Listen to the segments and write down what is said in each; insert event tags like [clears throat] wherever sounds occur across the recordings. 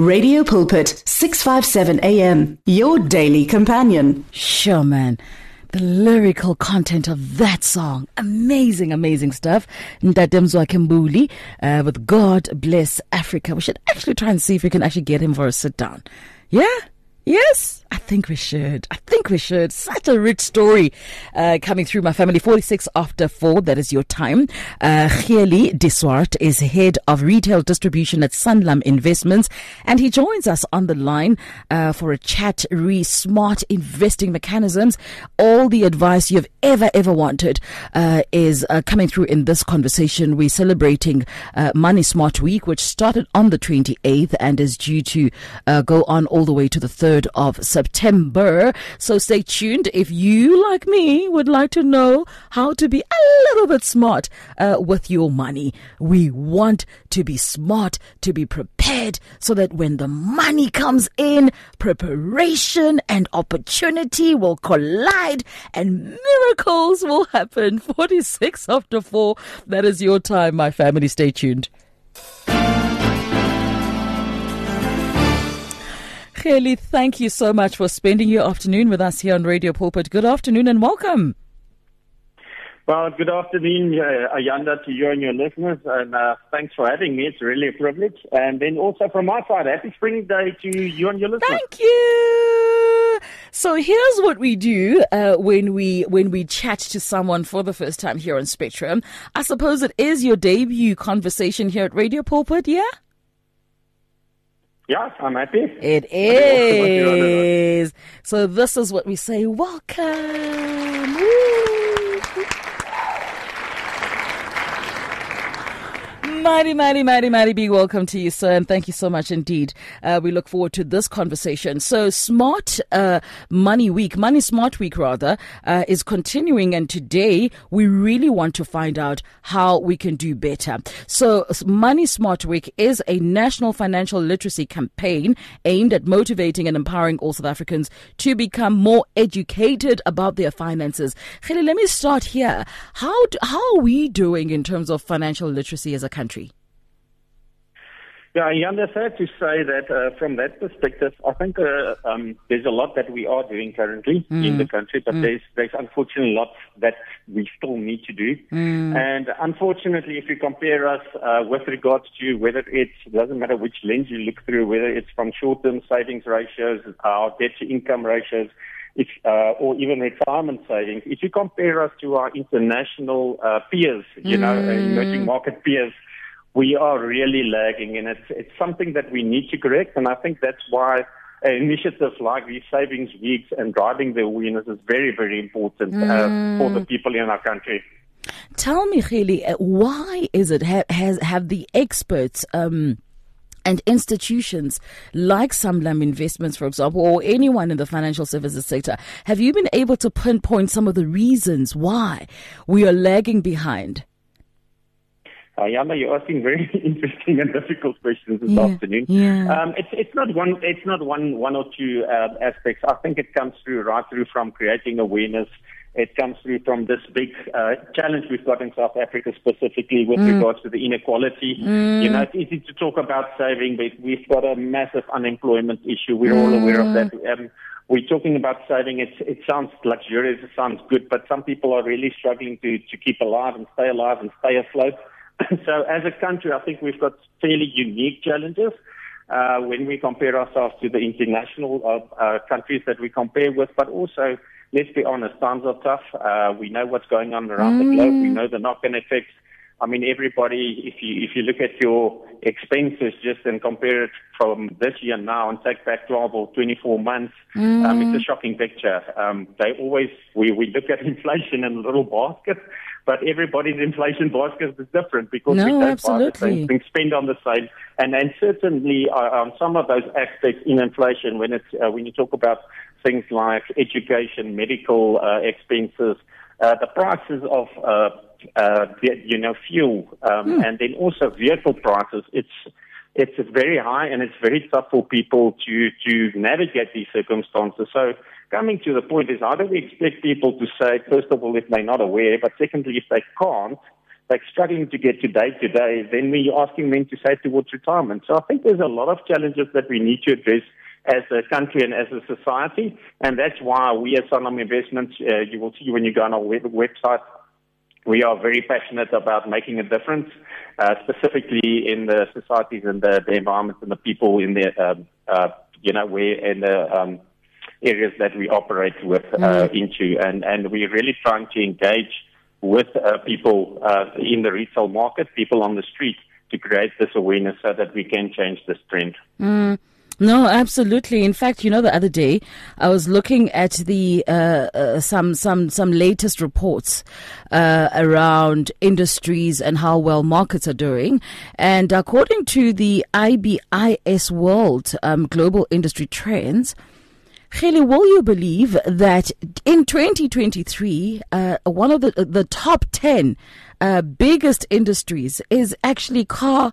Radio Pulpit, 657 AM, your daily companion. Sure, man. The lyrical content of that song. Amazing, amazing stuff. Ndademzwa Kimbuli uh, with God Bless Africa. We should actually try and see if we can actually get him for a sit down. Yeah? Yes? I think we should. I think we should. Such a rich story uh, coming through my family. 46 after 4, that is your time. Uh, Gely De Swart is head of retail distribution at Sanlam Investments, and he joins us on the line uh, for a chat re smart investing mechanisms. All the advice you've ever, ever wanted uh, is uh, coming through in this conversation. We're celebrating uh, Money Smart Week, which started on the 28th and is due to uh, go on all the way to the 3rd of September. September. So stay tuned if you, like me, would like to know how to be a little bit smart uh, with your money. We want to be smart, to be prepared, so that when the money comes in, preparation and opportunity will collide and miracles will happen. [laughs] 46 after 4. That is your time, my family. Stay tuned. Gely, thank you so much for spending your afternoon with us here on Radio Pulpit. Good afternoon and welcome. Well, good afternoon, uh, Ayanda, to you and your listeners, and uh, thanks for having me. It's really a privilege. And then also from my side, happy Spring Day to you and your listeners. Thank you. So here's what we do uh, when we when we chat to someone for the first time here on Spectrum. I suppose it is your debut conversation here at Radio Pulpit, yeah? Yeah, I'm happy. It is. So this is what we say. Welcome. Woo. Mighty, mighty, mighty, mighty big welcome to you, sir, and thank you so much indeed. Uh, we look forward to this conversation. So, Smart uh, Money Week, Money Smart Week rather, uh, is continuing, and today we really want to find out how we can do better. So, Money Smart Week is a national financial literacy campaign aimed at motivating and empowering all South Africans to become more educated about their finances. Gely, let me start here. How do, how are we doing in terms of financial literacy as a country? Country? Yeah, Jan, it's fair to say that uh, from that perspective, I think uh, um, there's a lot that we are doing currently mm. in the country, but mm. there's there's unfortunately lots that we still need to do. Mm. And unfortunately, if you compare us uh, with regards to whether it's it doesn't matter which lens you look through, whether it's from short-term savings ratios, our debt-to-income ratios, if, uh, or even retirement savings, if you compare us to our international uh, peers, you mm. know, uh, emerging market peers, we are really lagging, and it's it's something that we need to correct. And I think that's why initiatives like these savings weeks and driving the awareness is very very important mm. uh, for the people in our country. Tell me, Gely, uh, why is it ha- has have the experts? Um, and institutions like Sanlam Investments, for example, or anyone in the financial services sector, have you been able to pinpoint some of the reasons why we are lagging behind? Uh, Yama, you're asking very [laughs] interesting and difficult questions this yeah, afternoon. Yeah. Um, it's it's not one it's not one one or two uh, aspects. I think it comes through right through from creating awareness. It comes through from this big uh, challenge we've got in South Africa specifically with mm. regards to the inequality. Mm. You know, it's easy to talk about saving, but we've got a massive unemployment issue. We're mm. all aware of that. Um, we're talking about saving. It, it sounds luxurious, it sounds good, but some people are really struggling to, to keep alive and stay alive and stay afloat. [laughs] so as a country, I think we've got fairly unique challenges. Uh, when we compare ourselves to the international uh, uh, countries that we compare with, but also, let's be honest, times are tough. Uh, we know what's going on around mm. the globe. We mm. know the knock-on effects. I mean, everybody, if you if you look at your expenses just and compare it from this year now and take back 12 or 24 months, mm. um, it's a shocking picture. Um, they always we we look at [laughs] inflation in a little basket, but everybody's inflation basket is different because no, we don't absolutely. buy the same thing, spend on the same, and and certainly uh, on some of those aspects in inflation, when it's uh, when you talk about things like education, medical uh, expenses, uh, the prices of uh, uh, you know fuel, um, hmm. and then also vehicle prices, it's it's very high and it's very tough for people to to navigate these circumstances. So coming to the point is how do we expect people to say, first of all, if they're not aware, but secondly, if they can't, like struggling to get to day to day, then we're asking them to save towards retirement. So I think there's a lot of challenges that we need to address as a country and as a society, and that's why we at Sanlam Investments, uh, you will see when you go on our web- website, we are very passionate about making a difference, uh, specifically in the societies and the, the environment and the people in the, um, uh, you know, where in the um, areas that we operate with uh, mm. into, and and we're really trying to engage with uh, people uh, in the retail market, people on the street, to create this awareness so that we can change this trend. Mm. No, absolutely. In fact, you know, the other day I was looking at the uh, uh, some some some latest reports uh, around industries and how well markets are doing, and according to the IBIS World um, Global Industry Trends. Gely, will you believe that in 2023, uh, one of the the top 10 uh, biggest industries is actually car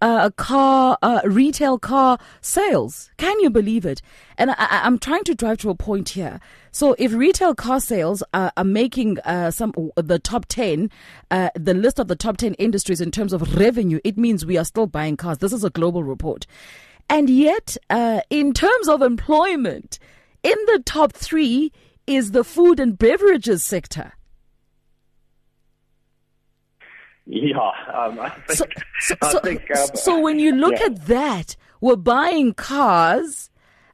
uh, car uh, retail car sales. Can you believe it? And I, am trying to drive to a point here. So if retail car sales are, are making uh, some the top ten, uh, the list of the top ten industries in terms of revenue, it means we are still buying cars. This is a global report. And yet, uh, in terms of employment, in the top three is the food and beverages sector. Yeah, um, I think. So, so, I think, um, so when you look yeah. at that, we're buying cars,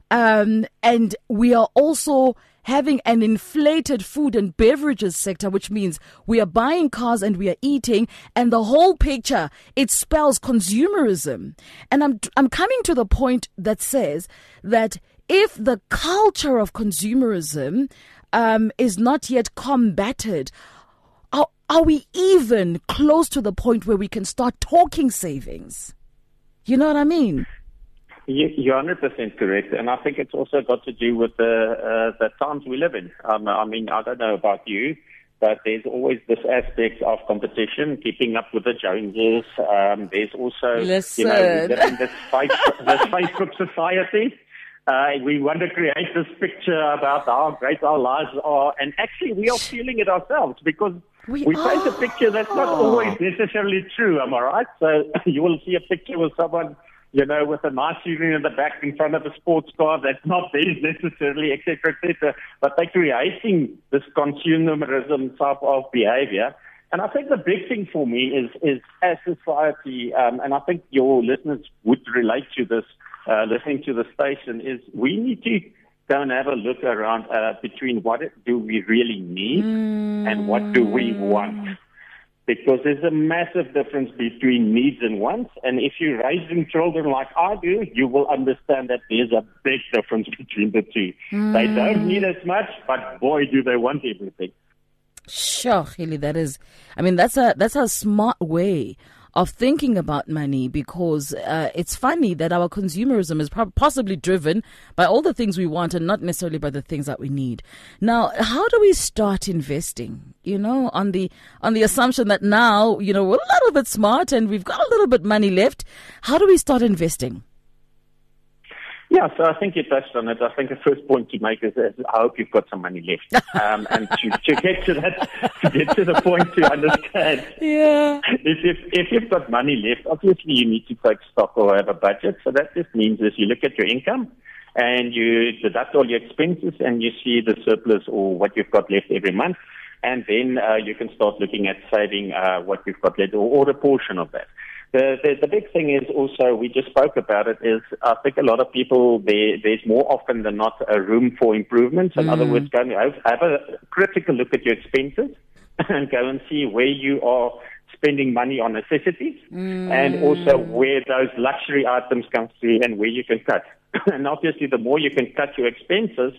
um, and we are also having an inflated food and beverages sector, which means we are buying cars and we are eating, and the whole picture it spells consumerism. And I'm I'm coming to the point that says that if the culture of consumerism um, is not yet combated, are we even close to the point where we can start talking savings? You know what I mean? You're 100% correct, and I think it's also got to do with the uh, the times we live in. Um, I mean, I don't know about you, but there's always this aspect of competition, keeping up with the Joneses. Um, there's also, Listen. you know, this, Facebook, this Facebook society. Uh, we want to create this picture about how great our lives are, and actually, we are feeling it ourselves because we, we paint a picture that's not always necessarily true, am I right? So [laughs] you will see a picture with someone, you know, with a nice shooting in the back in front of a sports car that's not [laughs] theirs necessarily, etc., etc. But they're creating this consumerism type of behavior. And I think the big thing for me is, is as society, um, and I think your listeners would relate to this, uh, listening to the station, is we need to and have a look around uh, between what do we really need mm. and what do we want. Because there's a massive difference between needs and wants. And if you're raising children like I do, you will understand that there's a big difference [laughs] between the two. Mm. They don't need as much, but boy, do they want everything. Sure, Hilly, that is, I mean, that's a, that's a smart way of thinking about money because uh, it's funny that our consumerism is pro- possibly driven by all the things we want and not necessarily by the things that we need. Now, how do we start investing? You know, on the on the assumption that now you know we're a little bit smart and we've got a little bit money left. How do we start investing? Yeah, so I think you touched on it. I think the first point to make is, is I hope you've got some money left. [laughs] Um, and to, to get to that, to get to the point to understand. Yeah. If, if, if you've got money left, obviously you need to take stock or have a budget. So that just means is you look at your income and you deduct all your expenses and you see the surplus or what you've got left every month. And then uh, you can start looking at saving uh, what you've got left or, or a portion of that. The, the, the big thing is also, we just spoke about it, is I think a lot of people, there, there's more often than not a room for improvement. In mm. other words, go and have, have a critical look at your expenses [laughs] and go and see where you are spending money on necessities mm. and also where those luxury items come through and where you can cut. [coughs] and obviously, the more you can cut your expenses,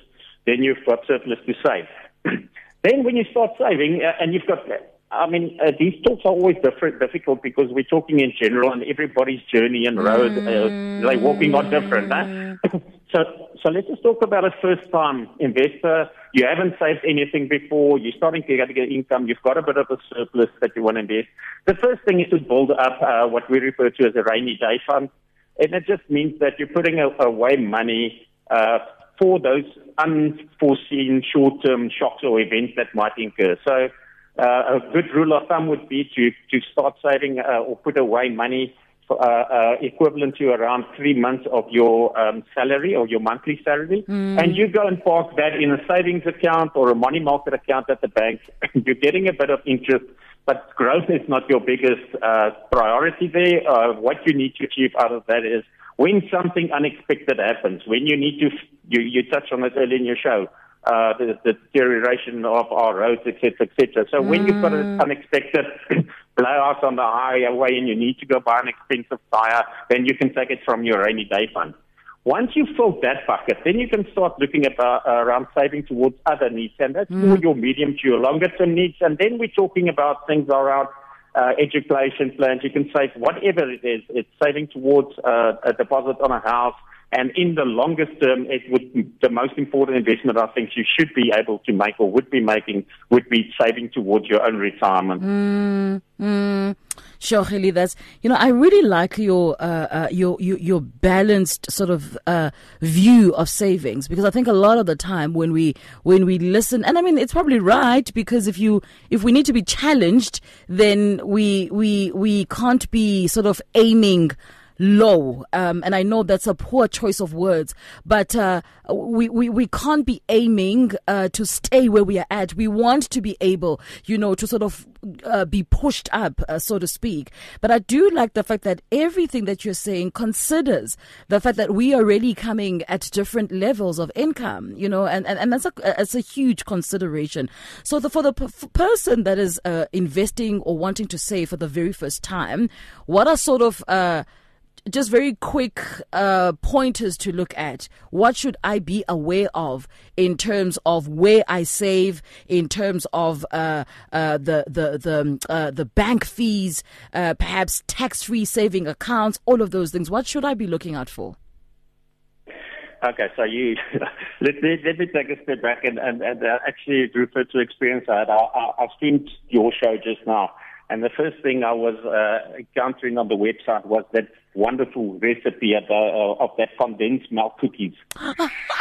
then you've got surplus to save. [coughs] then when you start saving uh, and you've got I mean, uh, these talks are always different, difficult because we're talking in general, and everybody's journey and road uh, they're walking are different. Huh? [coughs] so, so let's just talk about a first-time investor. You haven't saved anything before. You're starting to get income. You've got a bit of a surplus that you want to invest. The first thing is to build up uh, what we refer to as a rainy day fund, and it just means that you're putting away money. Uh, for those unforeseen short-term shocks or events that might incur. So uh, a good rule of thumb would be to, to start saving uh, or put away money for, uh, uh, equivalent to around three months of your um, salary or your monthly salary. Mm. And you go and park that in a savings account or a money market account at the bank. [laughs] You're getting a bit of interest, but growth is not your biggest uh, priority there. Uh, what you need to achieve out of that is when something unexpected happens, when you need to, you, you touched on it earlier in your show, uh, the, the deterioration of our roads, etc., etc. So mm. when you've got an mm. unexpected [laughs] blowout on the highway and you need to go buy an expensive tire, then you can take it from your rainy day fund. Once you've filled that bucket, then you can start looking at uh, around saving towards other needs, and that's mm. more your medium to your longer term needs. And then we're talking about things around uh, education plans. You can save whatever it is. It's saving towards uh, a deposit on a house and in the longest term, it would the most important investment I think you should be able to make or would be making would be saving towards your own retirement. Mm, mm. Sure, that's you know I really like your uh, uh, your, your your balanced sort of uh, view of savings because I think a lot of the time when we when we listen and I mean it's probably right because if you if we need to be challenged then we we we can't be sort of aiming low. Um, and I know that's a poor choice of words, but uh, we, we, we can't be aiming uh, to stay where we are at. We want to be able, you know, to sort of uh, be pushed up, uh, so to speak. But I do like the fact that everything that you're saying considers the fact that we are really coming at different levels of income, you know, and, and, and that's, a, that's a huge consideration. So the, for the p- person that is uh, investing or wanting to save for the very first time, what are sort of uh, just very quick uh, pointers to look at. What should I be aware of in terms of where I save, in terms of uh, uh, the the the uh, the bank fees, uh, perhaps tax-free saving accounts, all of those things. What should I be looking out for? Okay, so you [laughs] let, me, let me take a step back and, and, and uh, actually refer to experience I. I, I, I streamed your show just now, and the first thing I was uh, encountering on the website was that wonderful recipe of, uh, of that condensed milk cookies. [laughs]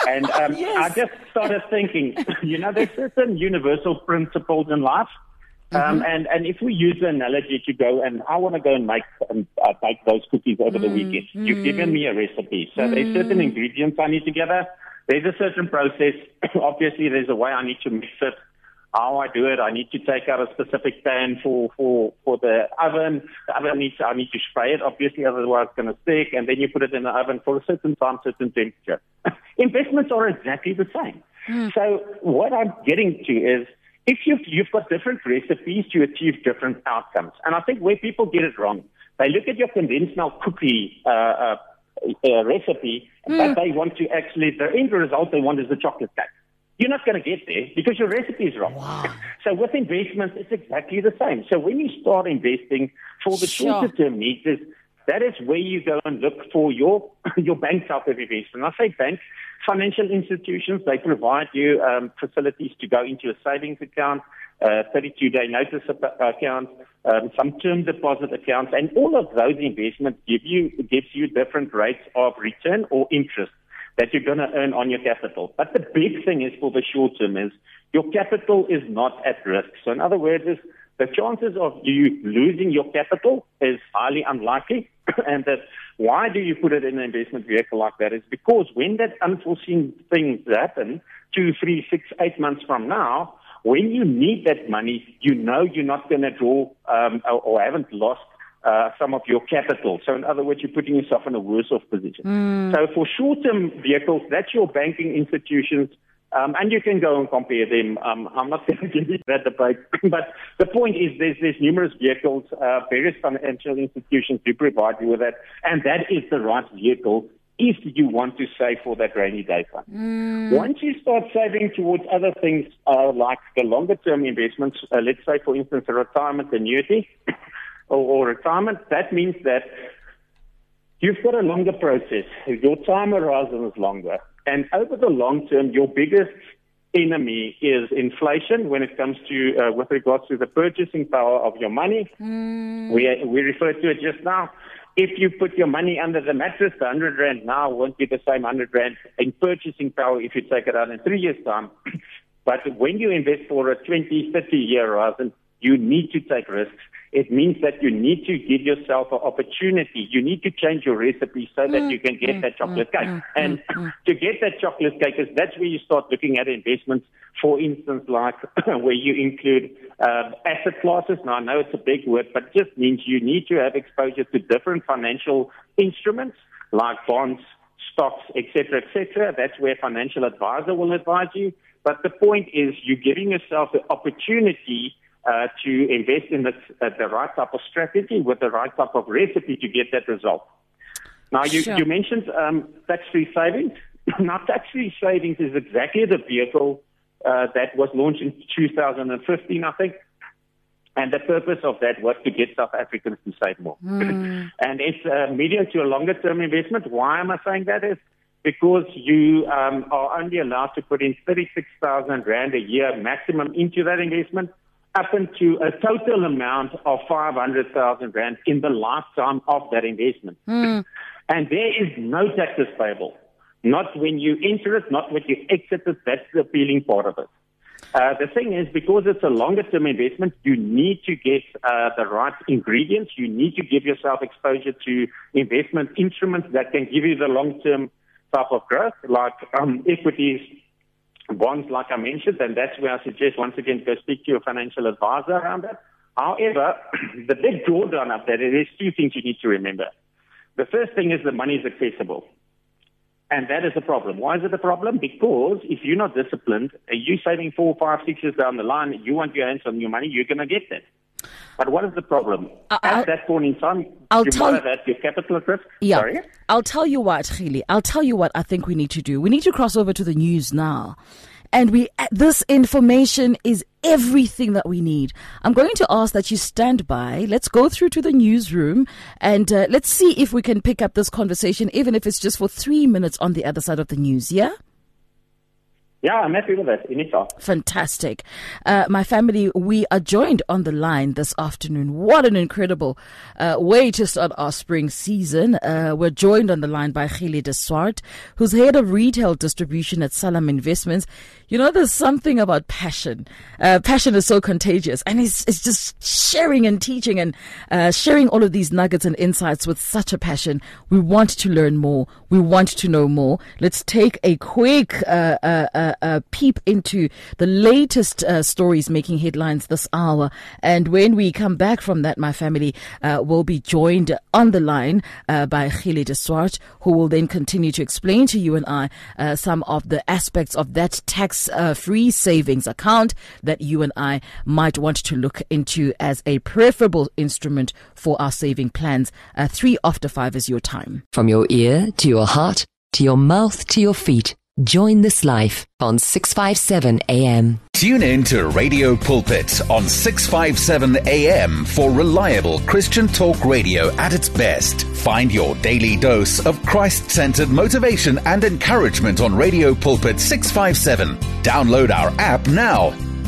and um, yes. I just started thinking, [laughs] you know, there's certain universal principles in life. Um, mm-hmm. and, and if we use the analogy to go and I want to go and make um, uh, bake those cookies over mm-hmm. the weekend, you've given me a recipe. So mm-hmm. there's certain ingredients I need to gather. There's a certain process. [clears throat] Obviously, there's a way I need to mix it how I do it. I need to take out a specific pan for, for, for the oven. The oven needs, I need to spray it, obviously, otherwise it's going to stick. And then you put it in the oven for a certain time, certain temperature. [laughs] Investments are exactly the same. Mm. So what I'm getting to is, if you've, you've got different recipes to achieve different outcomes. And I think where people get it wrong, they look at your milk cookie, uh, uh, uh, recipe, mm. but they want to actually, the end result they want is the chocolate cake you're not going to get there because your recipe is wrong. Wow. [laughs] So with investments, it's exactly the same. So when you start investing for the sure. shorter term needs, that is where you go and look for your [laughs] your bank type of investment. I say banks, financial institutions, they provide you um, facilities to go into a savings account, uh, 32 day notice account, um, some term deposit accounts, and all of those investments give you gives you different rates of return or interest that you're going to earn on your capital. But the big thing is for the short term is your capital is not at risk. So in other words, is the chances of you losing your capital is highly unlikely. [coughs] and that why do you put it in an investment vehicle like that is because when that unforeseen things happen, two, three, six, eight months from now, when you need that money, you know you're not going to draw um, or, or haven't lost uh, some of your capital. So in other words, you're putting yourself in a worse off position. Mm. So for short-term vehicles, that's your banking institutions. Um, and you can go and compare them. Um, I'm not [laughs] going to give you that debate, [laughs] but the point is there's, there's numerous vehicles, uh, various financial institutions do provide you with that, and that is the right vehicle if you want to save for that rainy day fund. Mm. Once you start saving towards other things uh, like the longer term investments, uh, let's say for instance a retirement annuity, or, retirement, that means that you've got a longer process. Your time horizon is longer. And over the long term, your biggest enemy is inflation when it comes to, uh, with regards to the purchasing power of your money. Mm. We, we referred to it just now. If you put your money under the mattress, the 100 Rand now won't be the same 100 Rand in purchasing power if you take it out in three years' time. [clears throat] But when you invest for a 20, 30 year horizon, you need to take risks. It means that you need to give yourself an opportunity. You need to change your recipe so that you can get mm, that chocolate mm, cake. Mm, and to get that chocolate cake is that's where you start looking at investments. For instance, like [coughs] where you include uh, asset classes. Now I know it's a big word, but it just means you need to have exposure to different financial instruments like bonds, stocks, etc., etc. That's where financial advisor will advise you. But the point is, you're giving yourself the opportunity uh, to invest in the, uh, the right type of strategy with the right type of recipe to get that result. Now, you, sure. you mentioned um, tax-free savings. [laughs] now, tax-free savings is exactly the vehicle uh, that was launched in 2015, I think. And the purpose of that was to get South Africans to save more. Mm. [laughs] and it's a medium to a longer term investment. Why am I saying that? Is because you um, are only allowed to put in 36,000 Rand a year maximum into that investment up into a total amount of 500,000 Rand in the lifetime of that investment. Mm. And there is no taxes payable. Not when you enter it, not when you exit it. That's the appealing part of it. Uh, the thing is, because it's a longer term investment, you need to get uh, the right ingredients. You need to give yourself exposure to investment instruments that can give you the long term type of growth, like um, equities, bonds, like I mentioned, and that's where I suggest once again go speak to your financial advisor around that. However, [clears throat] the big drawdown of that, there's two things you need to remember. The first thing is the money is accessible. And that is a problem. Why is it a problem? Because if you're not disciplined, you saving four, five, six years down the line, you want your hands on your money, you're going to get that. But what is the problem? Uh, At I'll, that point in time, I'll you tell, that your capital at risk. Yeah, Sorry? I'll tell you what, Gely. I'll tell you what I think we need to do. We need to cross over to the news now. And we, this information is everything that we need. I'm going to ask that you stand by. Let's go through to the newsroom and uh, let's see if we can pick up this conversation, even if it's just for three minutes on the other side of the news. Yeah? Yeah, I'm happy with it. Anytime. Fantastic. Uh, my family, we are joined on the line this afternoon. What an incredible uh, way to start our spring season. Uh, we're joined on the line by Gely de Swart, who's head of retail distribution at Sanlam Investments. You know, there's something about passion. Uh, passion is so contagious, and it's, it's just sharing and teaching and uh, sharing all of these nuggets and insights with such a passion. We want to learn more. We want to know more. Let's take a quick uh, uh, peep into the latest uh, stories making headlines this hour. And when we come back from that, my family uh, will be joined on the line uh, by Gely de Swart, who will then continue to explain to you and I uh, some of the aspects of that tax uh, free savings account that you and I might want to look into as a preferable instrument for our saving plans. three after five is your time. From your ear to your heart to your mouth to your feet. Join this life on 657 AM. Tune in to Radio Pulpit on 657 AM for reliable Christian talk radio at its best. Find your daily dose of Christ centered motivation and encouragement on Radio Pulpit 657. Download our app now